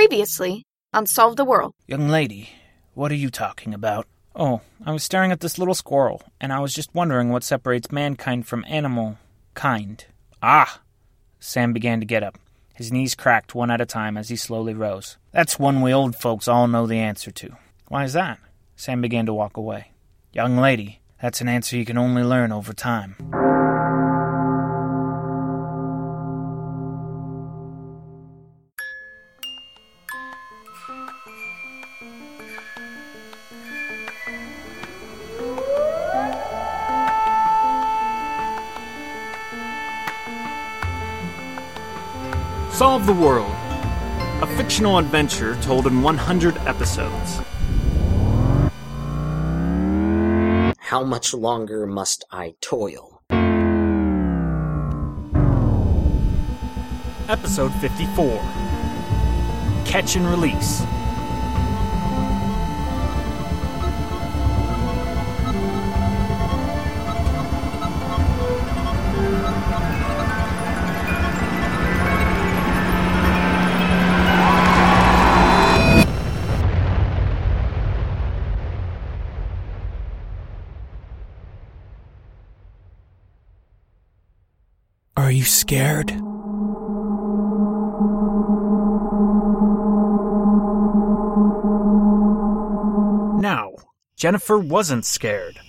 Previously on Solve the World. Young lady, what are you talking about? Oh, I was staring at this little squirrel, and I was just wondering what separates mankind from animal kind. Ah! Sam began to get up. His knees cracked one at a time as he slowly rose. That's one we old folks all know the answer to. Why is that? Sam began to walk away. Young lady, that's an answer you can only learn over time. Solve the World, a fictional adventure told in 100 episodes. How much longer must I toil? Episode 54 Catch and Release. Scared? Now, Jennifer wasn't scared.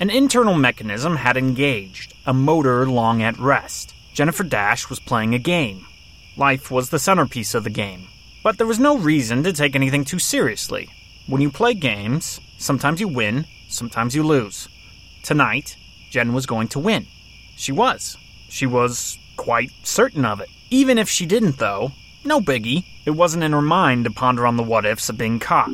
An internal mechanism had engaged, a motor long at rest. Jennifer Dash was playing a game. Life was the centerpiece of the game. But there was no reason to take anything too seriously. When you play games, sometimes you win, sometimes you lose. Tonight, Jen was going to win. She was. She was quite certain of it. Even if she didn't, though, no biggie. It wasn't in her mind to ponder on the what ifs of being caught.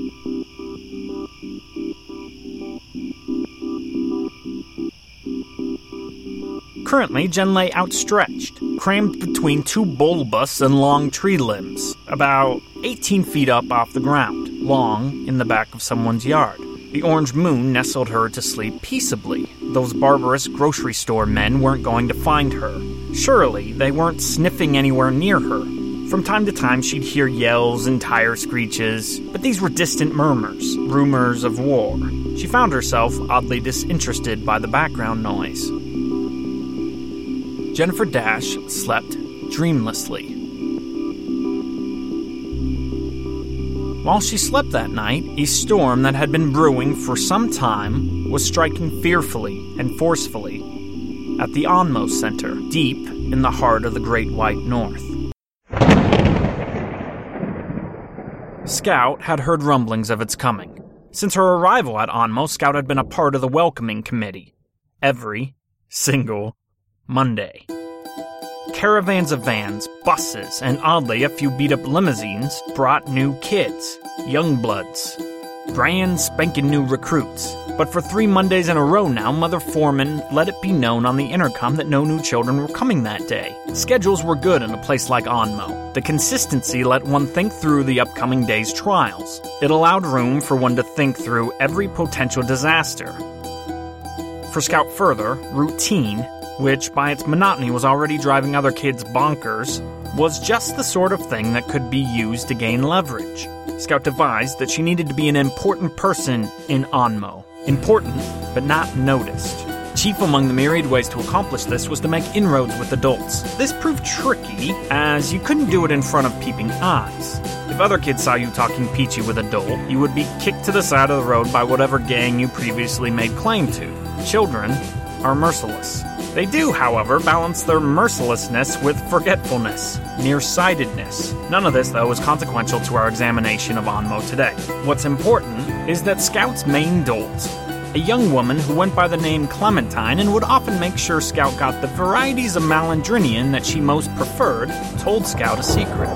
Currently, Jen lay outstretched, crammed between two bulbous and long tree limbs, about 18 feet up off the ground, long in the back of someone's yard. The orange moon nestled her to sleep peaceably. Those barbarous grocery store men weren't going to find her. Surely, they weren't sniffing anywhere near her. From time to time, she'd hear yells and tire screeches, but these were distant murmurs, rumors of war. She found herself oddly disinterested by the background noise. Jennifer Dash slept dreamlessly. While she slept that night, a storm that had been brewing for some time was striking fearfully and forcefully at the Onmo Center, deep in the heart of the Great White North. Scout had heard rumblings of its coming. Since her arrival at Onmo, Scout had been a part of the welcoming committee. Every single Monday. Caravans of vans, buses, and oddly a few beat up limousines brought new kids, young bloods, brand spanking new recruits. But for three Mondays in a row now, Mother Foreman let it be known on the intercom that no new children were coming that day. Schedules were good in a place like Onmo. The consistency let one think through the upcoming day's trials. It allowed room for one to think through every potential disaster. For Scout further, routine, which by its monotony was already driving other kids bonkers, was just the sort of thing that could be used to gain leverage. Scout devised that she needed to be an important person in Onmo. Important, but not noticed. Chief among the myriad ways to accomplish this was to make inroads with adults. This proved tricky, as you couldn't do it in front of peeping eyes. If other kids saw you talking peachy with a doll, you would be kicked to the side of the road by whatever gang you previously made claim to. Children are merciless. They do, however, balance their mercilessness with forgetfulness, nearsightedness. None of this, though, is consequential to our examination of Onmo today. What's important is that Scout's main dolt, a young woman who went by the name Clementine and would often make sure Scout got the varieties of Malandrinian that she most preferred, told Scout a secret.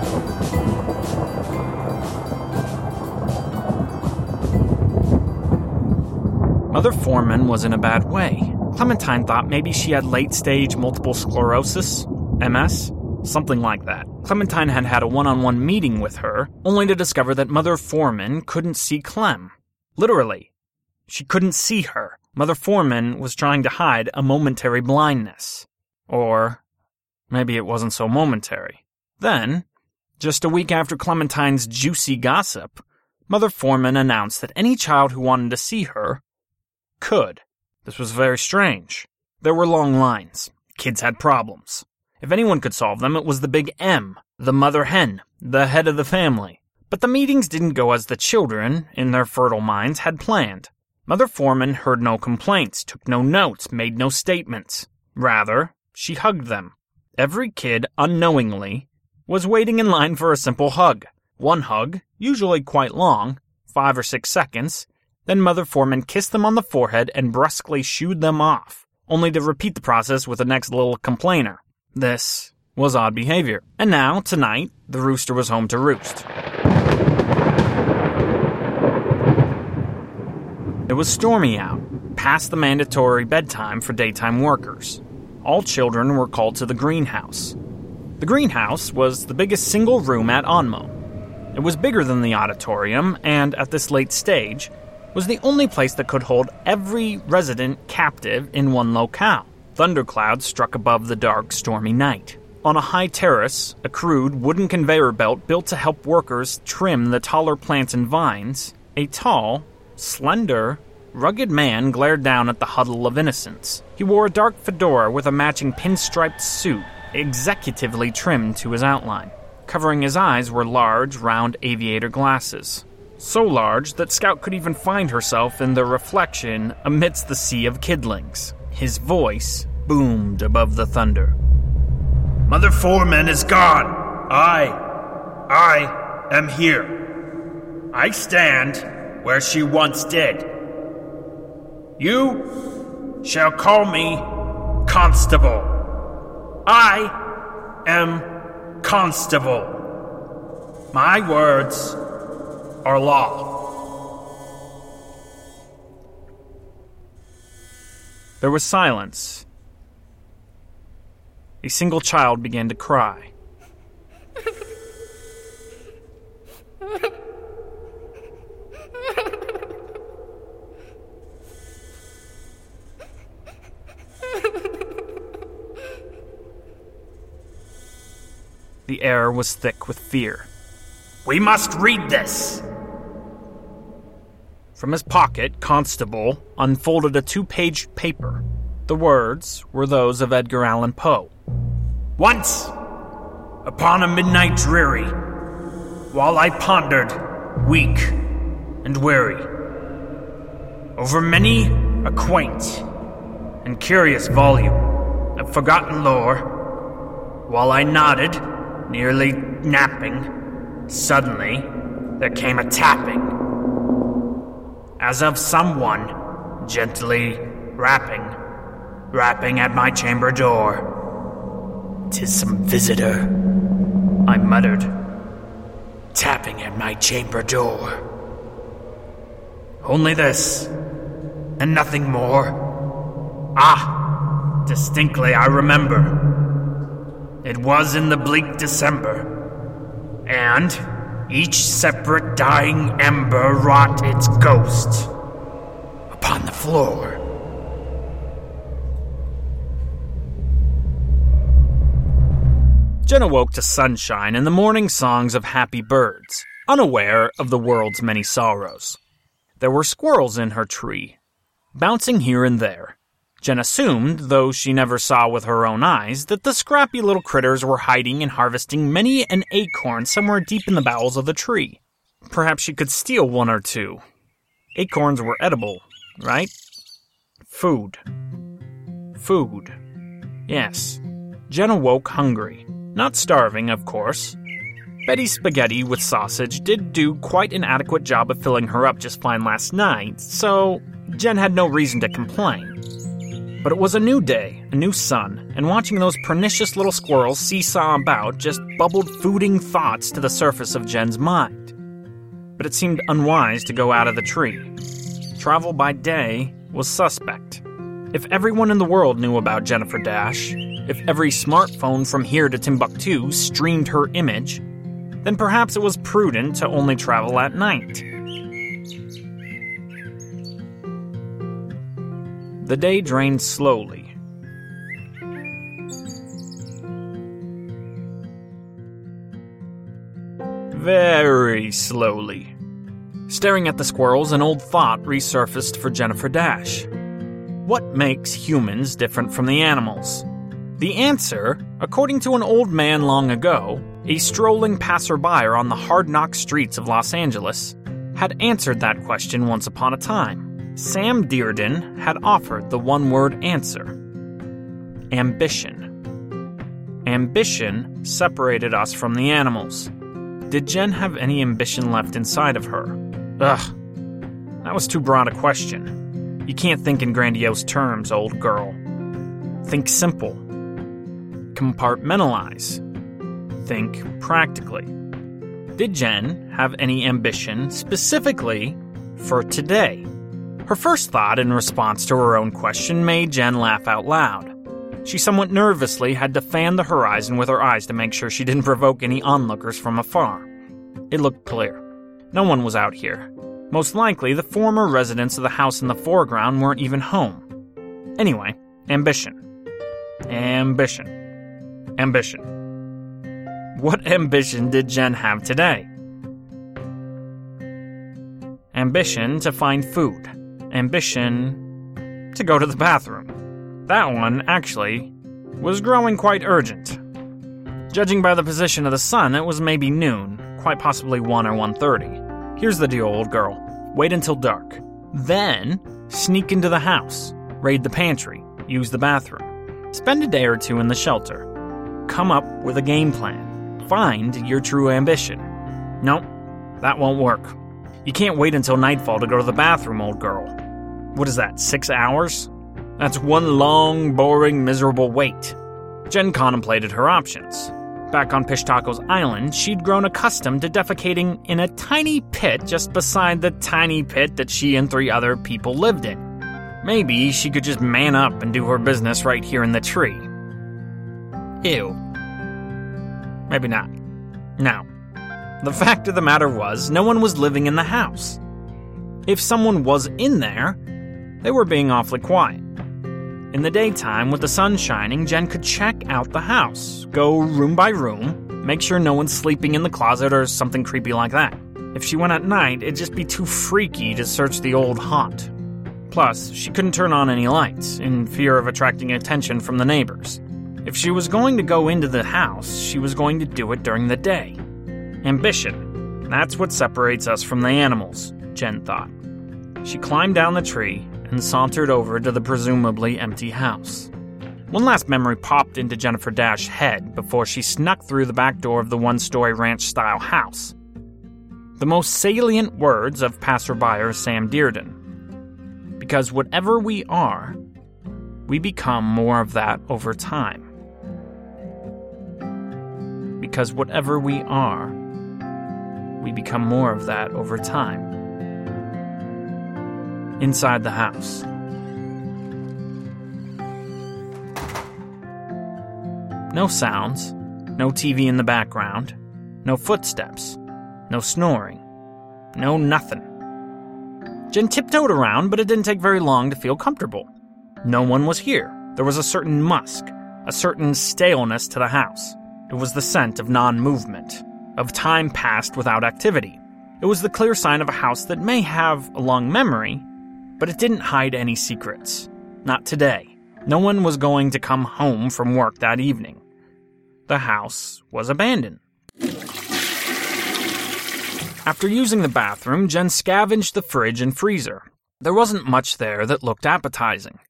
Mother Foreman was in a bad way. Clementine thought maybe she had late stage multiple sclerosis, MS, something like that. Clementine had had a one on one meeting with her, only to discover that Mother Foreman couldn't see Clem. Literally, she couldn't see her. Mother Foreman was trying to hide a momentary blindness. Or maybe it wasn't so momentary. Then, Just a week after Clementine's juicy gossip, Mother Foreman announced that any child who wanted to see her could. This was very strange. There were long lines. Kids had problems. If anyone could solve them, it was the big M, the mother hen, the head of the family. But the meetings didn't go as the children, in their fertile minds, had planned. Mother Foreman heard no complaints, took no notes, made no statements. Rather, she hugged them. Every kid, unknowingly, was waiting in line for a simple hug. One hug, usually quite long, five or six seconds, then Mother Foreman kissed them on the forehead and brusquely shooed them off, only to repeat the process with the next little complainer. This was odd behavior. And now, tonight, the rooster was home to roost. It was stormy out, past the mandatory bedtime for daytime workers. All children were called to the greenhouse. The greenhouse was the biggest single room at Onmo. It was bigger than the auditorium, and at this late stage, was the only place that could hold every resident captive in one locale. Thunderclouds struck above the dark, stormy night. On a high terrace, a crude wooden conveyor belt built to help workers trim the taller plants and vines, a tall, slender, rugged man glared down at the huddle of innocents. He wore a dark fedora with a matching pinstriped suit, executively trimmed to his outline. Covering his eyes were large, round aviator glasses. So large that Scout could even find herself in their reflection amidst the sea of kidlings. His voice boomed above the thunder. Mother Foreman is gone. I, I am here. I stand where she once did. You shall call me Constable. I am Constable. My words are law. There was silence. A single child began to cry. The air was thick with fear. We must read this. From his pocket, Constable unfolded a two page paper. The words were those of Edgar Allan Poe. Once, upon a midnight dreary, while I pondered, weak and weary, over many a quaint and curious volume of forgotten lore, while I nodded, nearly napping, suddenly there came a tapping, as of someone gently rapping, rapping at my chamber door. Tis some visitor, I muttered, tapping at my chamber door. Only this, and nothing more. Ah, distinctly I remember. It was in the bleak December, and each separate dying ember wrought its ghost upon the floor. Jen awoke to sunshine and the morning songs of happy birds, unaware of the world's many sorrows. There were squirrels in her tree, bouncing here and there. Jen assumed, though she never saw with her own eyes, that the scrappy little critters were hiding and harvesting many an acorn somewhere deep in the bowels of the tree. Perhaps she could steal one or two. Acorns were edible, right? Food. Food. Yes. Jen awoke hungry. Not starving, of course. Betty's spaghetti with sausage did do quite an adequate job of filling her up just fine last night, so Jen had no reason to complain. But it was a new day, a new sun, and watching those pernicious little squirrels seesaw about just bubbled fooding thoughts to the surface of Jen's mind. But it seemed unwise to go out of the tree. Travel by day was suspect. If everyone in the world knew about Jennifer Dash, if every smartphone from here to Timbuktu streamed her image, then perhaps it was prudent to only travel at night. The day drained slowly. very slowly. Staring at the squirrels, an old thought resurfaced for Jennifer Dash. What makes humans different from the animals? The answer, according to an old man long ago, a strolling passerby on the hard knock streets of Los Angeles, had answered that question once upon a time. Sam Dearden had offered the one word answer ambition. Ambition separated us from the animals. Did Jen have any ambition left inside of her? Ugh, that was too broad a question. You can't think in grandiose terms, old girl. Think simple. Compartmentalize. Think practically. Did Jen have any ambition specifically for today? Her first thought in response to her own question made Jen laugh out loud. She somewhat nervously had to fan the horizon with her eyes to make sure she didn't provoke any onlookers from afar. It looked clear. No one was out here. Most likely, the former residents of the house in the foreground weren't even home. Anyway, ambition. Ambition. Ambition. What ambition did Jen have today? Ambition to find food. Ambition to go to the bathroom. That one, actually, was growing quite urgent. Judging by the position of the sun, it was maybe noon, quite possibly 1 or 1.30. Here's the deal, old girl. Wait until dark. Then, sneak into the house, raid the pantry, use the bathroom. Spend a day or two in the shelter. Come up with a game plan. Find your true ambition. Nope, that won't work. You can't wait until nightfall to go to the bathroom, old girl. What is that, six hours? That's one long, boring, miserable wait. Jen contemplated her options. Back on Pishtacos Island, she'd grown accustomed to defecating in a tiny pit just beside the tiny pit that she and three other people lived in. Maybe she could just man up and do her business right here in the tree. Ew. Maybe not. No. The fact of the matter was, no one was living in the house. If someone was in there, they were being awfully quiet. In the daytime, with the sun shining, Jen could check out the house, go room by room, make sure no one's sleeping in the closet or something creepy like that. If she went at night, it'd just be too freaky to search the old haunt. Plus, she couldn't turn on any lights, in fear of attracting attention from the neighbors. If she was going to go into the house, she was going to do it during the day. Ambition. That's what separates us from the animals, Jen thought. She climbed down the tree and sauntered over to the presumably empty house. One last memory popped into Jennifer Dash's head before she snuck through the back door of the one story ranch style house. The most salient words of passerby Sam Dearden. Because whatever we are, we become more of that over time. Because whatever we are, we become more of that over time inside the house. No sounds, no TV in the background, no footsteps, no snoring, no nothing. Jen tiptoed around, but it didn't take very long to feel comfortable. No one was here. There was a certain musk, a certain staleness to the house. It was the scent of non movement, of time passed without activity. It was the clear sign of a house that may have a long memory, but it didn't hide any secrets. Not today. No one was going to come home from work that evening. The house was abandoned. After using the bathroom, Jen scavenged the fridge and freezer. There wasn't much there that looked appetizing.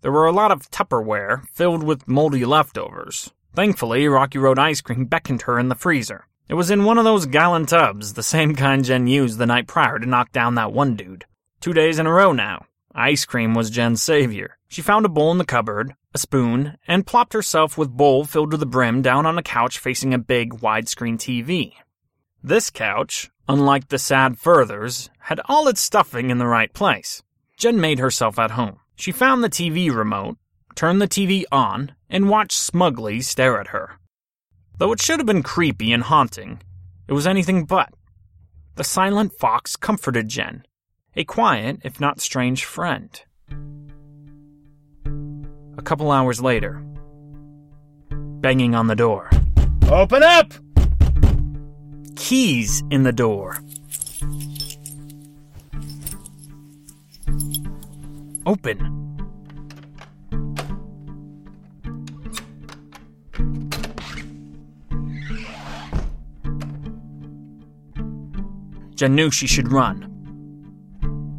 There were a lot of Tupperware filled with moldy leftovers. Thankfully, Rocky Road ice cream beckoned her in the freezer. It was in one of those gallon tubs, the same kind Jen used the night prior to knock down that one dude. Two days in a row now. Ice cream was Jen's savior. She found a bowl in the cupboard, a spoon, and plopped herself with bowl filled to the brim down on a couch facing a big widescreen TV. This couch, unlike the sad Furthers, had all its stuffing in the right place. Jen made herself at home. She found the TV remote, turned the TV on, and watched smugly stare at her. Though it should have been creepy and haunting, it was anything but. The silent fox comforted Jen, a quiet, if not strange, friend. A couple hours later, banging on the door. Open up! keys in the door. Open. Jen knew she should run.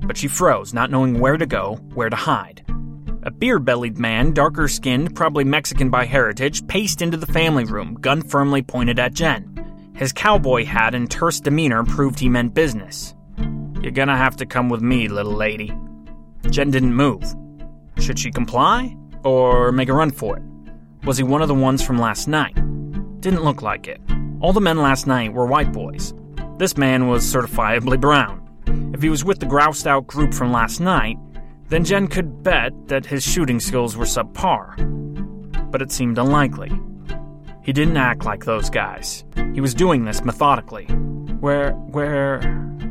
But she froze, not knowing where to go, where to hide. A beer bellied man, darker skinned, probably Mexican by heritage, paced into the family room, gun firmly pointed at Jen. His cowboy hat and terse demeanor proved he meant business. You're gonna have to come with me, little lady. Jen didn't move. Should she comply? Or make a run for it? Was he one of the ones from last night? Didn't look like it. All the men last night were white boys. This man was certifiably brown. If he was with the groused out group from last night, then Jen could bet that his shooting skills were subpar. But it seemed unlikely. He didn't act like those guys. He was doing this methodically. Where, where,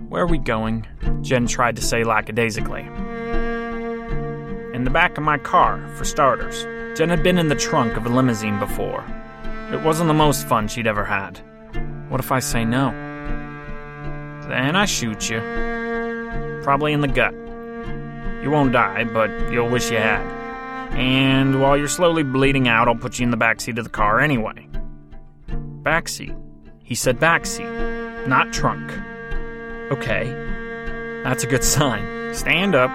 where are we going? Jen tried to say lackadaisically. In the back of my car, for starters. Jen had been in the trunk of a limousine before. It wasn't the most fun she'd ever had. What if I say no? Then I shoot you. Probably in the gut. You won't die, but you'll wish you had. And while you're slowly bleeding out, I'll put you in the backseat of the car anyway. Backseat. He said backseat, not trunk. Okay. That's a good sign. Stand up,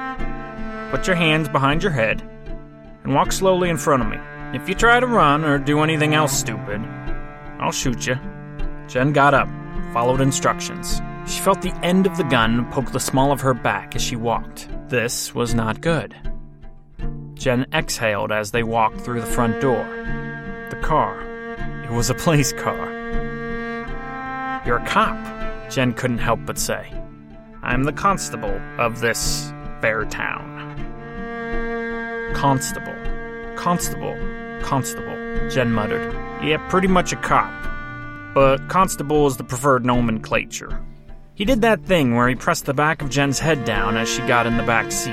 put your hands behind your head, and walk slowly in front of me. If you try to run or do anything else stupid, I'll shoot you. Jen got up, followed instructions. She felt the end of the gun poke the small of her back as she walked. This was not good. Jen exhaled as they walked through the front door. The car. It was a police car. You're a cop, Jen couldn't help but say. I'm the constable of this fair town. Constable. Constable. Constable, Jen muttered. Yeah, pretty much a cop. But constable is the preferred nomenclature. He did that thing where he pressed the back of Jen's head down as she got in the back seat.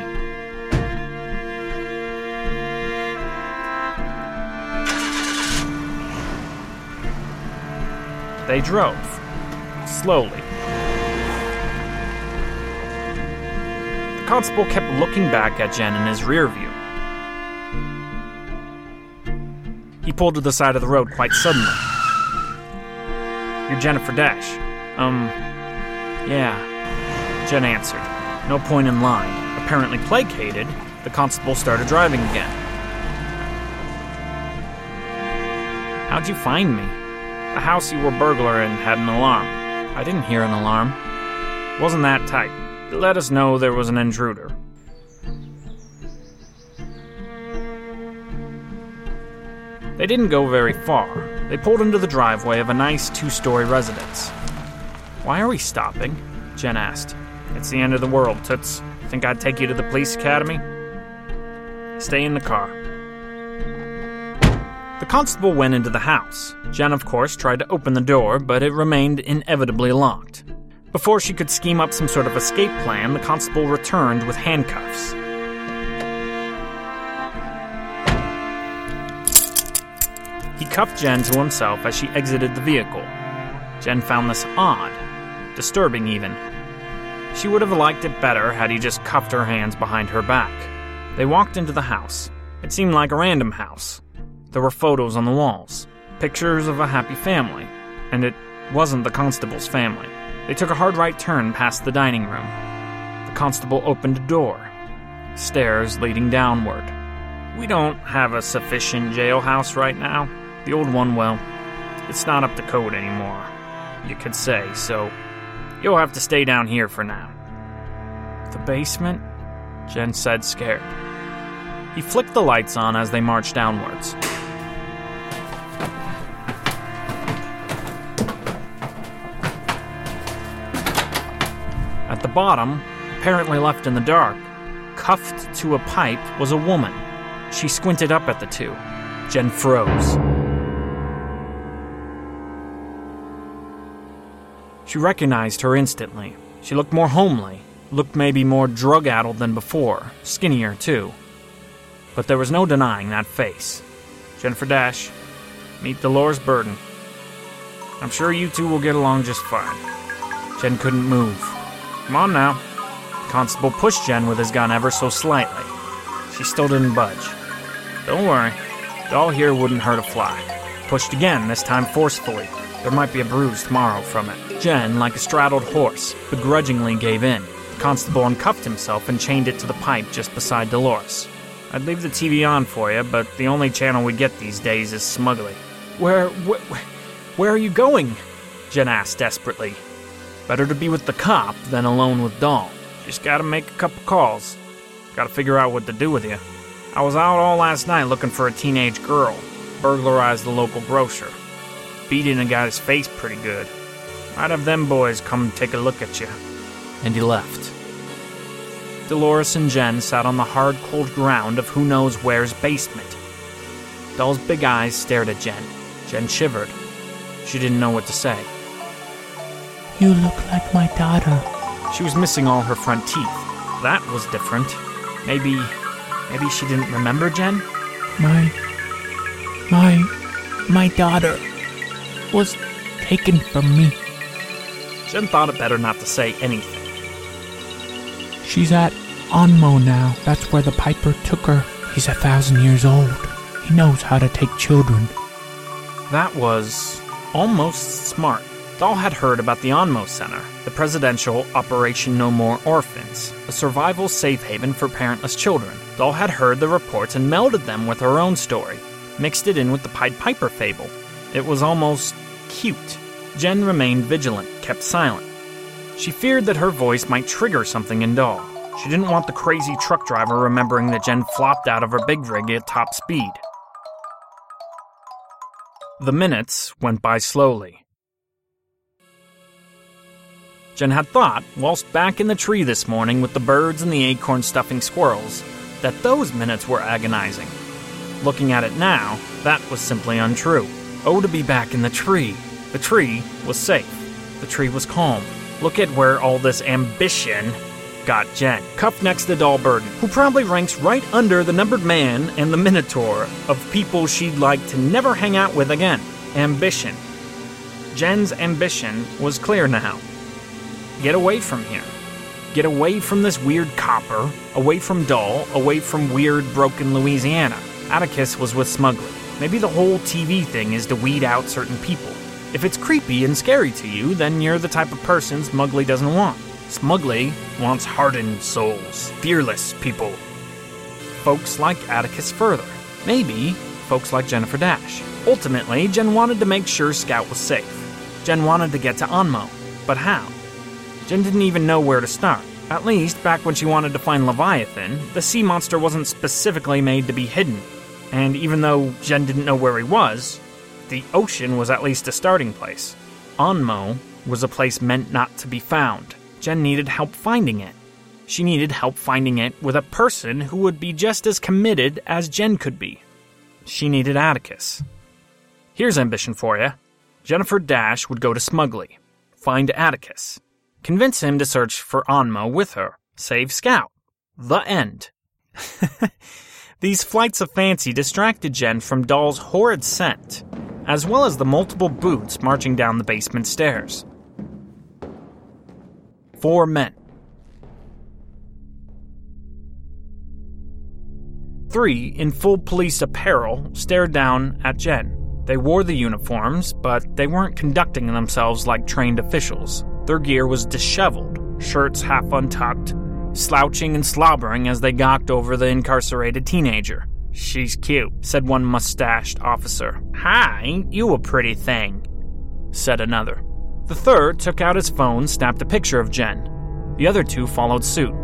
They drove, slowly. The constable kept looking back at Jen in his rear view. He pulled to the side of the road quite suddenly. You're Jennifer Dash. Um, yeah, Jen answered. No point in lying. Apparently placated, the constable started driving again. How'd you find me? The house you were burglar in had an alarm. I didn't hear an alarm. Wasn't that tight. It let us know there was an intruder. They didn't go very far. They pulled into the driveway of a nice two story residence. Why are we stopping? Jen asked. It's the end of the world, Toots. Think I'd take you to the police academy? Stay in the car. The constable went into the house. Jen, of course, tried to open the door, but it remained inevitably locked. Before she could scheme up some sort of escape plan, the constable returned with handcuffs. He cuffed Jen to himself as she exited the vehicle. Jen found this odd, disturbing even. She would have liked it better had he just cuffed her hands behind her back. They walked into the house. It seemed like a random house. There were photos on the walls, pictures of a happy family, and it wasn't the constable's family. They took a hard right turn past the dining room. The constable opened a door, stairs leading downward. We don't have a sufficient jailhouse right now. The old one, well, it's not up to code anymore, you could say, so You'll have to stay down here for now. The basement? Jen said, scared. He flicked the lights on as they marched downwards. At the bottom, apparently left in the dark, cuffed to a pipe, was a woman. She squinted up at the two. Jen froze. She recognized her instantly. She looked more homely, looked maybe more drug addled than before, skinnier too. But there was no denying that face. Jennifer Dash, meet Dolores Burden. I'm sure you two will get along just fine. Jen couldn't move. Come on now. The constable pushed Jen with his gun ever so slightly. She still didn't budge. Don't worry. Doll here wouldn't hurt a fly. Pushed again, this time forcefully. There might be a bruise tomorrow from it. Jen, like a straddled horse, begrudgingly gave in. The constable uncuffed himself and chained it to the pipe just beside Dolores. I'd leave the TV on for you, but the only channel we get these days is Smugly. Where, where, where are you going? Jen asked desperately. Better to be with the cop than alone with Doll. Just gotta make a couple calls. Gotta figure out what to do with you. I was out all last night looking for a teenage girl. Burglarized the local grocer. Beat in a guy's face pretty good. Might have them boys come take a look at you. And he left. Dolores and Jen sat on the hard, cold ground of who knows where's basement. Doll's big eyes stared at Jen. Jen shivered. She didn't know what to say. You look like my daughter. She was missing all her front teeth. That was different. Maybe. maybe she didn't remember Jen? My. My. My daughter was taken from me. Jen thought it better not to say anything. She's at Onmo now. That's where the Piper took her. He's a thousand years old. He knows how to take children. That was almost smart. Doll had heard about the Onmo Center, the presidential Operation No More Orphans, a survival safe haven for parentless children. Doll had heard the reports and melded them with her own story, mixed it in with the Pied Piper fable. It was almost cute. Jen remained vigilant, kept silent. She feared that her voice might trigger something in Doll. She didn't want the crazy truck driver remembering that Jen flopped out of her big rig at top speed. The minutes went by slowly. Jen had thought, whilst back in the tree this morning with the birds and the acorn stuffing squirrels, that those minutes were agonizing. Looking at it now, that was simply untrue. Oh, to be back in the tree. The tree was safe. The tree was calm. Look at where all this ambition got Jen, cuffed next to Doll who probably ranks right under the numbered man and the Minotaur of people she'd like to never hang out with again. Ambition. Jen's ambition was clear now. Get away from here. Get away from this weird copper, away from Doll, away from weird, broken Louisiana. Atticus was with Smugly. Maybe the whole TV thing is to weed out certain people. If it's creepy and scary to you, then you're the type of person Smugly doesn't want. Smugly wants hardened souls, fearless people. Folks like Atticus further. Maybe folks like Jennifer Dash. Ultimately, Jen wanted to make sure Scout was safe. Jen wanted to get to Onmo, but how? Jen didn't even know where to start. At least, back when she wanted to find Leviathan, the sea monster wasn't specifically made to be hidden. And even though Jen didn't know where he was, the ocean was at least a starting place. Onmo was a place meant not to be found. Jen needed help finding it. She needed help finding it with a person who would be just as committed as Jen could be. She needed Atticus. Here's ambition for you Jennifer Dash would go to Smugly, find Atticus, convince him to search for Onmo with her, save Scout. The end. These flights of fancy distracted Jen from Doll's horrid scent, as well as the multiple boots marching down the basement stairs. Four men. Three, in full police apparel, stared down at Jen. They wore the uniforms, but they weren't conducting themselves like trained officials. Their gear was disheveled, shirts half untucked, slouching and slobbering as they gawked over the incarcerated teenager. She's cute, said one mustached officer. Hi, ain't you a pretty thing? said another. The third took out his phone, snapped a picture of Jen. The other two followed suit.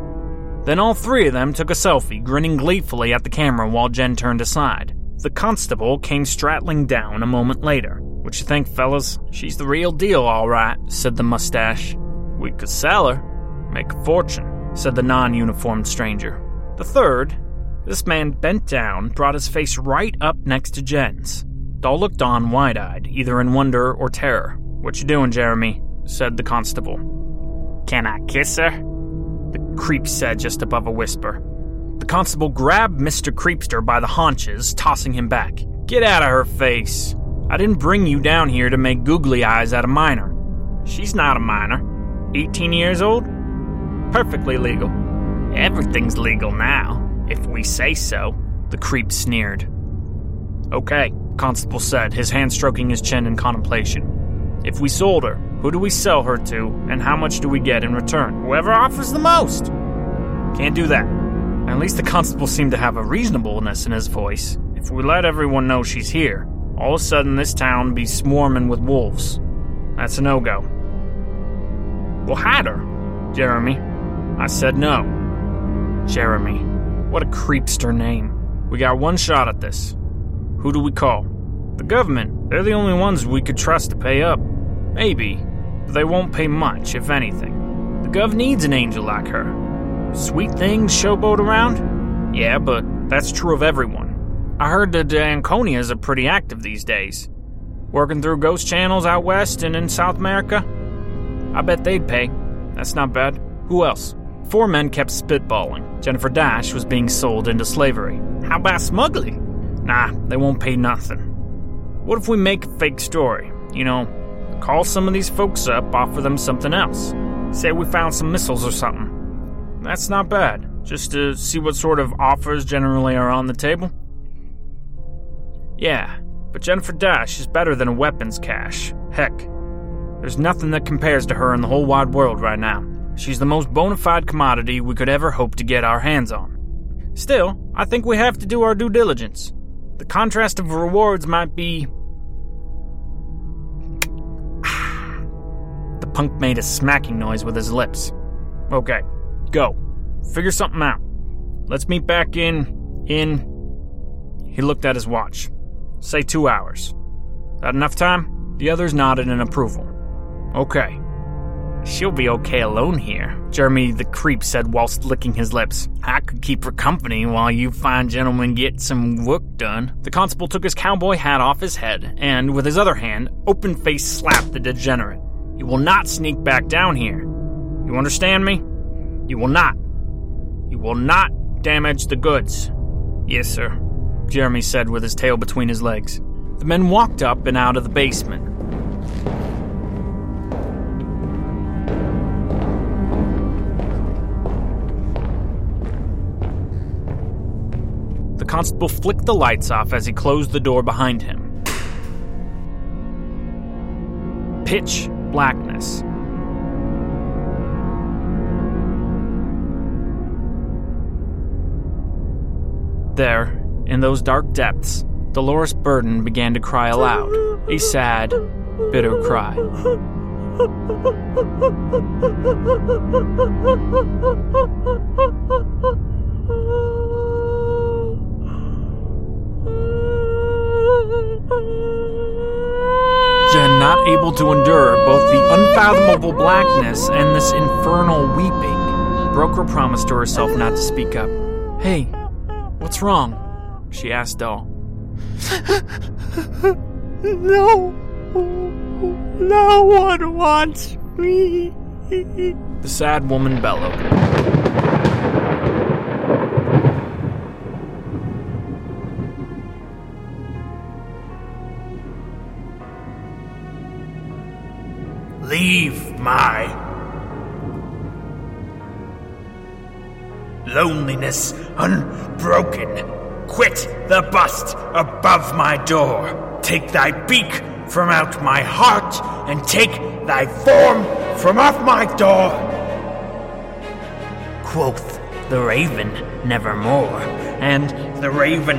Then all three of them took a selfie, grinning gleefully at the camera while Jen turned aside. The constable came straddling down a moment later. What you think, fellas? She's the real deal, all right, said the mustache. We could sell her, make a fortune, said the non uniformed stranger. The third, this man bent down, brought his face right up next to Jen's. Doll looked on wide eyed, either in wonder or terror. What you doing, Jeremy? said the constable. Can I kiss her? The creep said just above a whisper. The constable grabbed Mr. Creepster by the haunches, tossing him back. Get out of her face. I didn't bring you down here to make googly eyes at a minor. She's not a minor. 18 years old? Perfectly legal. Everything's legal now, if we say so, the creep sneered. Okay, Constable said, his hand stroking his chin in contemplation. If we sold her, who do we sell her to, and how much do we get in return? Whoever offers the most. Can't do that. At least the constable seemed to have a reasonableness in his voice. If we let everyone know she's here, all of a sudden this town be swarming with wolves. That's a no go. We'll hide her, Jeremy. I said no. Jeremy. What a creepster name. We got one shot at this. Who do we call? The government. They're the only ones we could trust to pay up. Maybe, but they won't pay much, if anything. The gov needs an angel like her. Sweet things showboat around? Yeah, but that's true of everyone. I heard that the Anconias are pretty active these days. Working through ghost channels out west and in South America? I bet they'd pay. That's not bad. Who else? Four men kept spitballing. Jennifer Dash was being sold into slavery. How about smuggling? Nah, they won't pay nothing. What if we make a fake story? You know, call some of these folks up, offer them something else. Say we found some missiles or something. That's not bad. Just to see what sort of offers generally are on the table. Yeah, but Jennifer Dash is better than a weapons cache. Heck, there's nothing that compares to her in the whole wide world right now. She's the most bona fide commodity we could ever hope to get our hands on. Still, I think we have to do our due diligence. The contrast of rewards might be. the punk made a smacking noise with his lips. Okay, go. Figure something out. Let's meet back in. in. He looked at his watch. Say two hours. That enough time? The others nodded in approval. Okay. She'll be okay alone here, Jeremy the creep said whilst licking his lips. I could keep her company while you fine gentlemen get some work done. The constable took his cowboy hat off his head and, with his other hand, open faced slapped the degenerate. You will not sneak back down here. You understand me? You will not. You will not damage the goods. Yes, sir. Jeremy said with his tail between his legs. The men walked up and out of the basement. Constable flicked the lights off as he closed the door behind him. Pitch blackness. There, in those dark depths, Dolores Burden began to cry aloud, a sad, bitter cry. Jen, not able to endure both the unfathomable blackness and this infernal weeping, broke her promise to herself not to speak up. Hey, what's wrong? she asked Doll. no. No one wants me. The sad woman bellowed. My loneliness unbroken. Quit the bust above my door. Take thy beak from out my heart, and take thy form from off my door. Quoth the raven, nevermore, and the raven,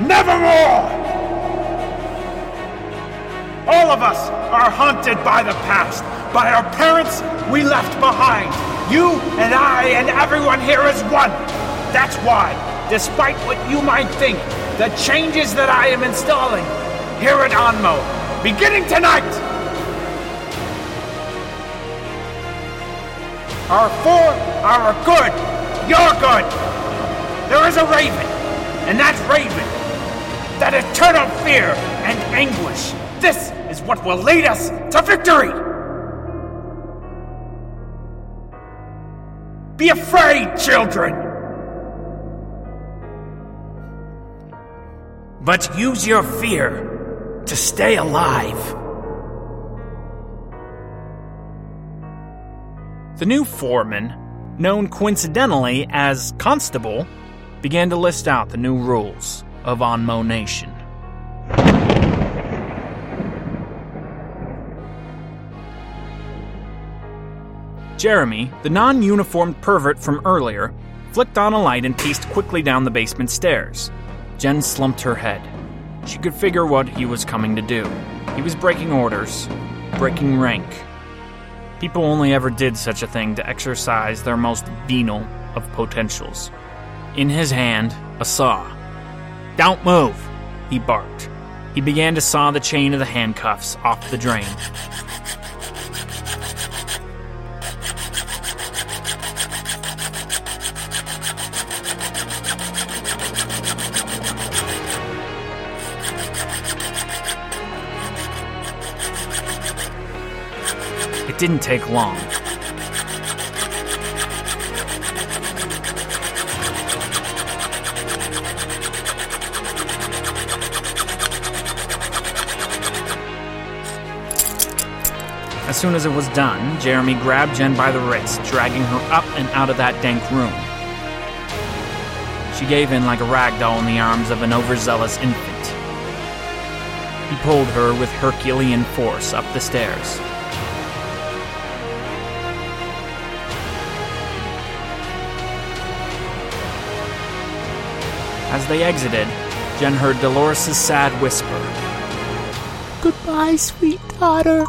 Nevermore! All of us are haunted by the past, by our parents we left behind. You and I and everyone here is one. That's why, despite what you might think, the changes that I am installing here at Onmo, beginning tonight. are for our good, your good. There is a raven, and that raven, that eternal fear and anguish, this is what will lead us to victory. Be afraid, children. But use your fear to stay alive. The new foreman, known coincidentally as Constable, began to list out the new rules of Onmo Nation. Jeremy, the non uniformed pervert from earlier, flicked on a light and paced quickly down the basement stairs. Jen slumped her head. She could figure what he was coming to do. He was breaking orders, breaking rank. People only ever did such a thing to exercise their most venal of potentials. In his hand, a saw. Don't move, he barked. He began to saw the chain of the handcuffs off the drain. It didn't take long. Soon as it was done, Jeremy grabbed Jen by the wrist, dragging her up and out of that dank room. She gave in like a rag doll in the arms of an overzealous infant. He pulled her with Herculean force up the stairs. As they exited, Jen heard Dolores' sad whisper. Goodbye, sweet daughter.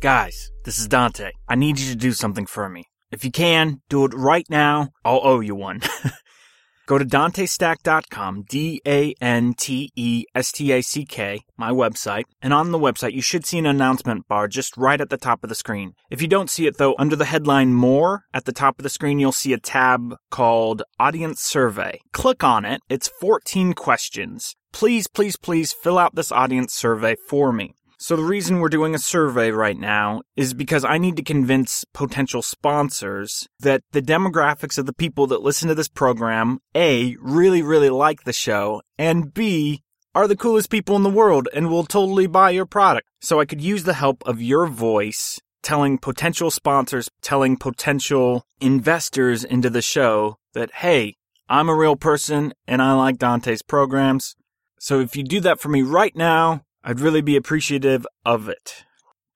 Guys, this is Dante. I need you to do something for me. If you can, do it right now. I'll owe you one. Go to DanteStack.com, D A N T E S T A C K, my website, and on the website you should see an announcement bar just right at the top of the screen. If you don't see it though, under the headline More at the top of the screen you'll see a tab called Audience Survey. Click on it, it's 14 questions. Please, please, please fill out this audience survey for me. So the reason we're doing a survey right now is because I need to convince potential sponsors that the demographics of the people that listen to this program, A, really, really like the show, and B, are the coolest people in the world and will totally buy your product. So I could use the help of your voice telling potential sponsors, telling potential investors into the show that, hey, I'm a real person and I like Dante's programs. So if you do that for me right now, I'd really be appreciative of it.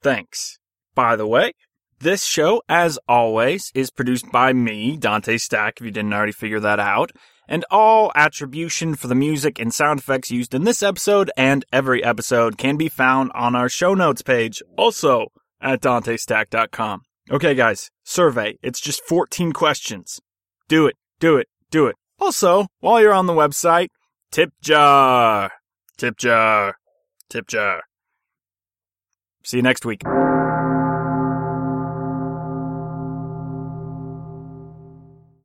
Thanks. By the way, this show, as always, is produced by me, Dante Stack, if you didn't already figure that out, and all attribution for the music and sound effects used in this episode and every episode can be found on our show notes page, also at DanteStack.com. Okay, guys, survey. It's just 14 questions. Do it, do it, do it. Also, while you're on the website, tip jar. Tip jar. Tip jar. See you next week.